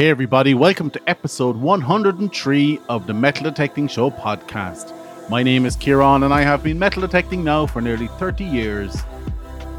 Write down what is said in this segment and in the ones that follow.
Hey, everybody, welcome to episode 103 of the Metal Detecting Show podcast. My name is Ciaran, and I have been metal detecting now for nearly 30 years.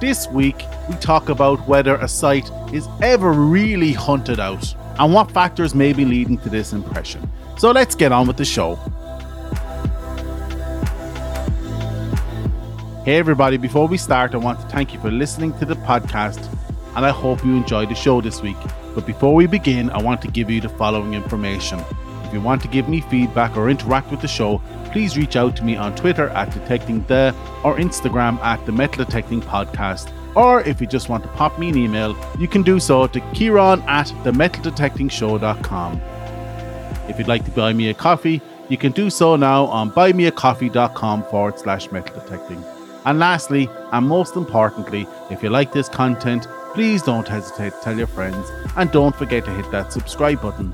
This week, we talk about whether a site is ever really hunted out and what factors may be leading to this impression. So let's get on with the show. Hey, everybody, before we start, I want to thank you for listening to the podcast, and I hope you enjoyed the show this week. But before we begin, I want to give you the following information. If you want to give me feedback or interact with the show, please reach out to me on Twitter at Detecting The or Instagram at The Metal Detecting Podcast. Or if you just want to pop me an email, you can do so to Ciaran at themetaldetectingshow.com. If you'd like to buy me a coffee, you can do so now on buymeacoffee.com forward slash metal detecting. And lastly, and most importantly, if you like this content, please don't hesitate to tell your friends and don't forget to hit that subscribe button.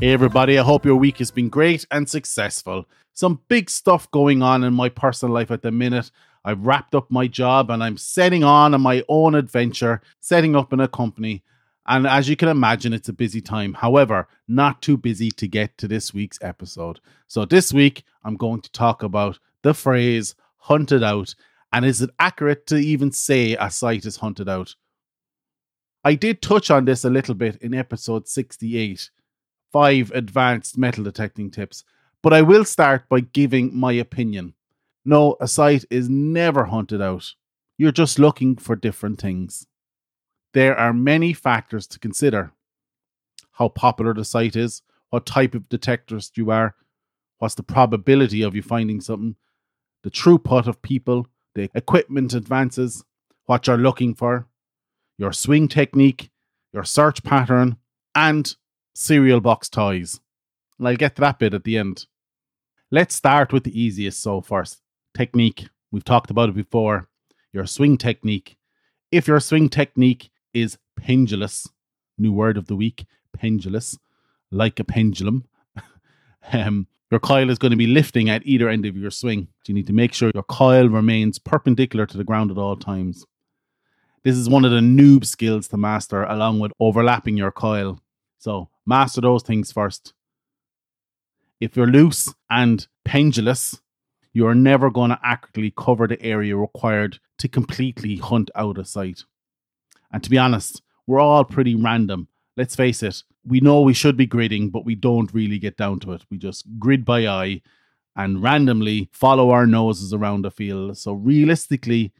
Hey, everybody, I hope your week has been great and successful. Some big stuff going on in my personal life at the minute. I've wrapped up my job and I'm setting on on my own adventure, setting up in a company. And as you can imagine, it's a busy time. However, not too busy to get to this week's episode. So, this week, I'm going to talk about the phrase hunted out. And is it accurate to even say a site is hunted out? I did touch on this a little bit in episode 68 five advanced metal detecting tips, but I will start by giving my opinion. No, a site is never hunted out. You're just looking for different things. There are many factors to consider how popular the site is, what type of detectorist you are, what's the probability of you finding something, the throughput of people, the equipment advances, what you're looking for, your swing technique, your search pattern, and cereal box toys. And I'll get to that bit at the end. Let's start with the easiest so first. Technique. We've talked about it before. Your swing technique. If your swing technique is pendulous, new word of the week, pendulous, like a pendulum, um, your coil is going to be lifting at either end of your swing. So you need to make sure your coil remains perpendicular to the ground at all times. This is one of the noob skills to master, along with overlapping your coil. So master those things first. If you're loose and pendulous, you are never going to accurately cover the area required to completely hunt out a site. And to be honest, we're all pretty random. Let's face it, we know we should be gridding, but we don't really get down to it. We just grid by eye and randomly follow our noses around the field. So, realistically,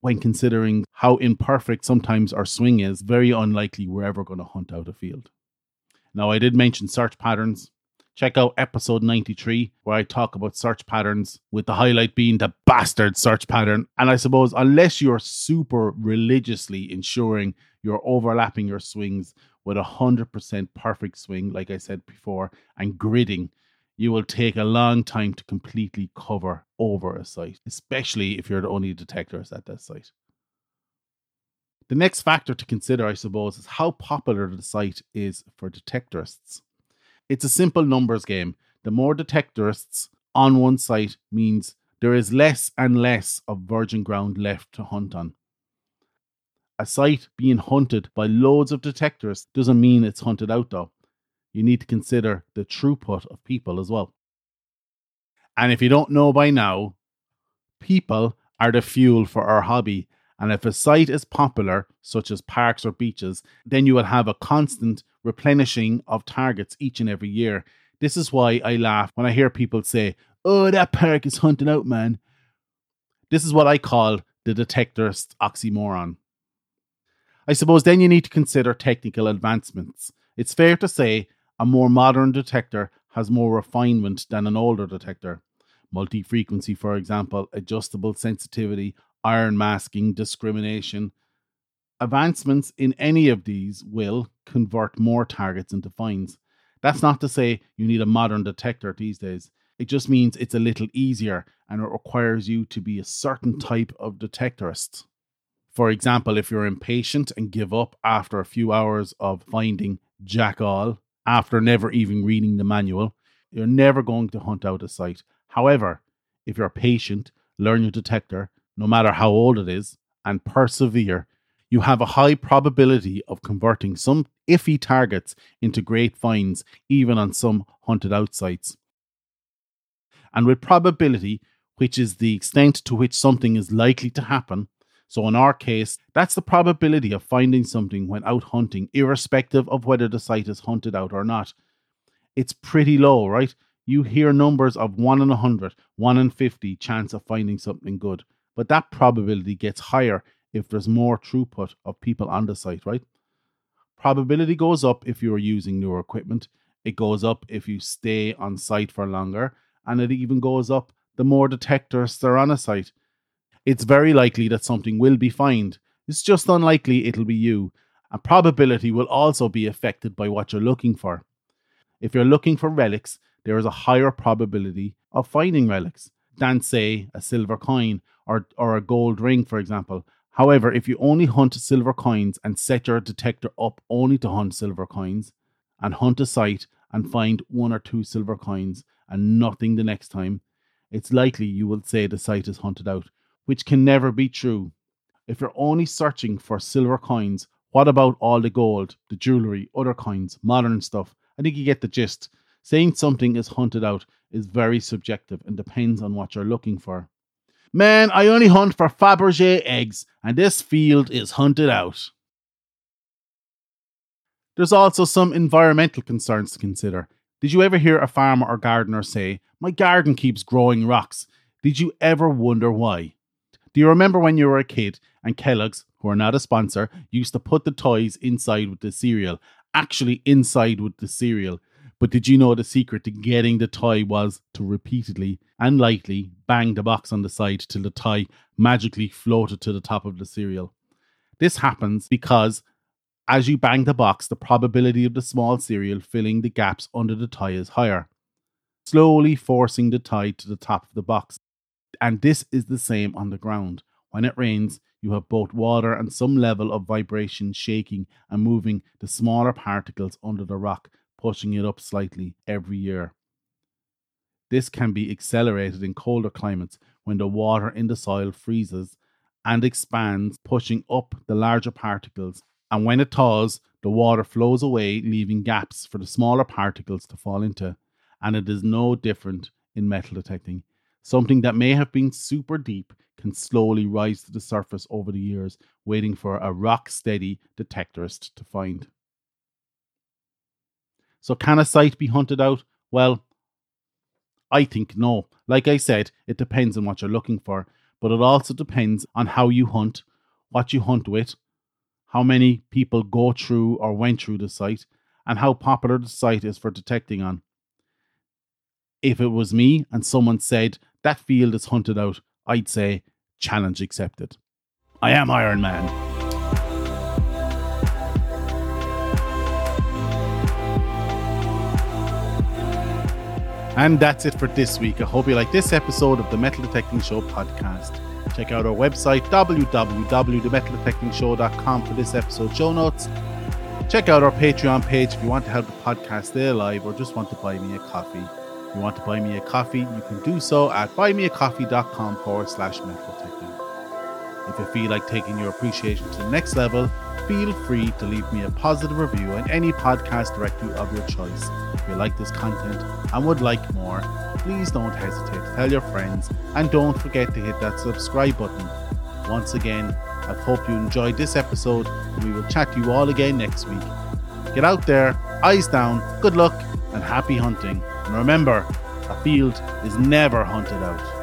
when considering how imperfect sometimes our swing is, very unlikely we're ever going to hunt out a field. Now, I did mention search patterns. Check out episode 93, where I talk about search patterns, with the highlight being the bastard search pattern. And I suppose, unless you're super religiously ensuring you're overlapping your swings with a 100% perfect swing, like I said before, and gridding, you will take a long time to completely cover over a site, especially if you're the only detectors at that site. The next factor to consider, I suppose, is how popular the site is for detectorists. It's a simple numbers game. The more detectorists on one site means there is less and less of virgin ground left to hunt on. A site being hunted by loads of detectors doesn't mean it's hunted out, though. You need to consider the throughput of people as well. And if you don't know by now, people are the fuel for our hobby and if a site is popular, such as parks or beaches, then you will have a constant replenishing of targets each and every year. This is why I laugh when I hear people say, Oh, that park is hunting out, man. This is what I call the detectorist oxymoron. I suppose then you need to consider technical advancements. It's fair to say a more modern detector has more refinement than an older detector. Multi frequency, for example, adjustable sensitivity, iron masking, discrimination. Advancements in any of these will convert more targets into finds. That's not to say you need a modern detector these days. It just means it's a little easier and it requires you to be a certain type of detectorist. For example, if you're impatient and give up after a few hours of finding jack all, after never even reading the manual, you're never going to hunt out a site. However, if you're patient, learn your detector, no matter how old it is, and persevere, you have a high probability of converting some iffy targets into great finds, even on some hunted out sites. And with probability, which is the extent to which something is likely to happen, so in our case, that's the probability of finding something when out hunting, irrespective of whether the site is hunted out or not. It's pretty low, right? You hear numbers of 1 in 100, 1 in 50 chance of finding something good, but that probability gets higher if there's more throughput of people on the site, right? Probability goes up if you're using newer equipment. It goes up if you stay on site for longer, and it even goes up the more detectors there are on a site. It's very likely that something will be found. It's just unlikely it'll be you. And probability will also be affected by what you're looking for. If you're looking for relics, there is a higher probability of finding relics than, say, a silver coin or, or a gold ring, for example. However, if you only hunt silver coins and set your detector up only to hunt silver coins, and hunt a site and find one or two silver coins and nothing the next time, it's likely you will say the site is hunted out, which can never be true. If you're only searching for silver coins, what about all the gold, the jewellery, other coins, modern stuff? I think you get the gist. Saying something is hunted out is very subjective and depends on what you're looking for. Man, I only hunt for Fabergé eggs, and this field is hunted out. There's also some environmental concerns to consider. Did you ever hear a farmer or gardener say, My garden keeps growing rocks? Did you ever wonder why? Do you remember when you were a kid and Kellogg's, who are not a sponsor, used to put the toys inside with the cereal? Actually, inside with the cereal. But did you know the secret to getting the toy was to repeatedly and lightly bang the box on the side till the toy magically floated to the top of the cereal? This happens because as you bang the box, the probability of the small cereal filling the gaps under the toy is higher, slowly forcing the toy to the top of the box. And this is the same on the ground. When it rains, you have both water and some level of vibration shaking and moving the smaller particles under the rock pushing it up slightly every year. This can be accelerated in colder climates when the water in the soil freezes and expands, pushing up the larger particles. And when it thaws, the water flows away, leaving gaps for the smaller particles to fall into. And it is no different in metal detecting. Something that may have been super deep can slowly rise to the surface over the years, waiting for a rock steady detectorist to find. So, can a site be hunted out? Well, I think no. Like I said, it depends on what you're looking for, but it also depends on how you hunt, what you hunt with, how many people go through or went through the site, and how popular the site is for detecting on. If it was me and someone said that field is hunted out, I'd say challenge accepted. I am Iron Man. And that's it for this week. I hope you like this episode of the Metal Detecting Show podcast. Check out our website, www.themetaldetectingshow.com, for this episode show notes. Check out our Patreon page if you want to help the podcast stay alive or just want to buy me a coffee. You want to buy me a coffee, you can do so at buymeacoffee.com forward slash metal detecting. If you feel like taking your appreciation to the next level, feel free to leave me a positive review on any podcast directory of your choice. If you like this content and would like more, please don't hesitate to tell your friends and don't forget to hit that subscribe button. Once again, I hope you enjoyed this episode and we will chat to you all again next week. Get out there, eyes down, good luck, and happy hunting. And remember, a field is never hunted out.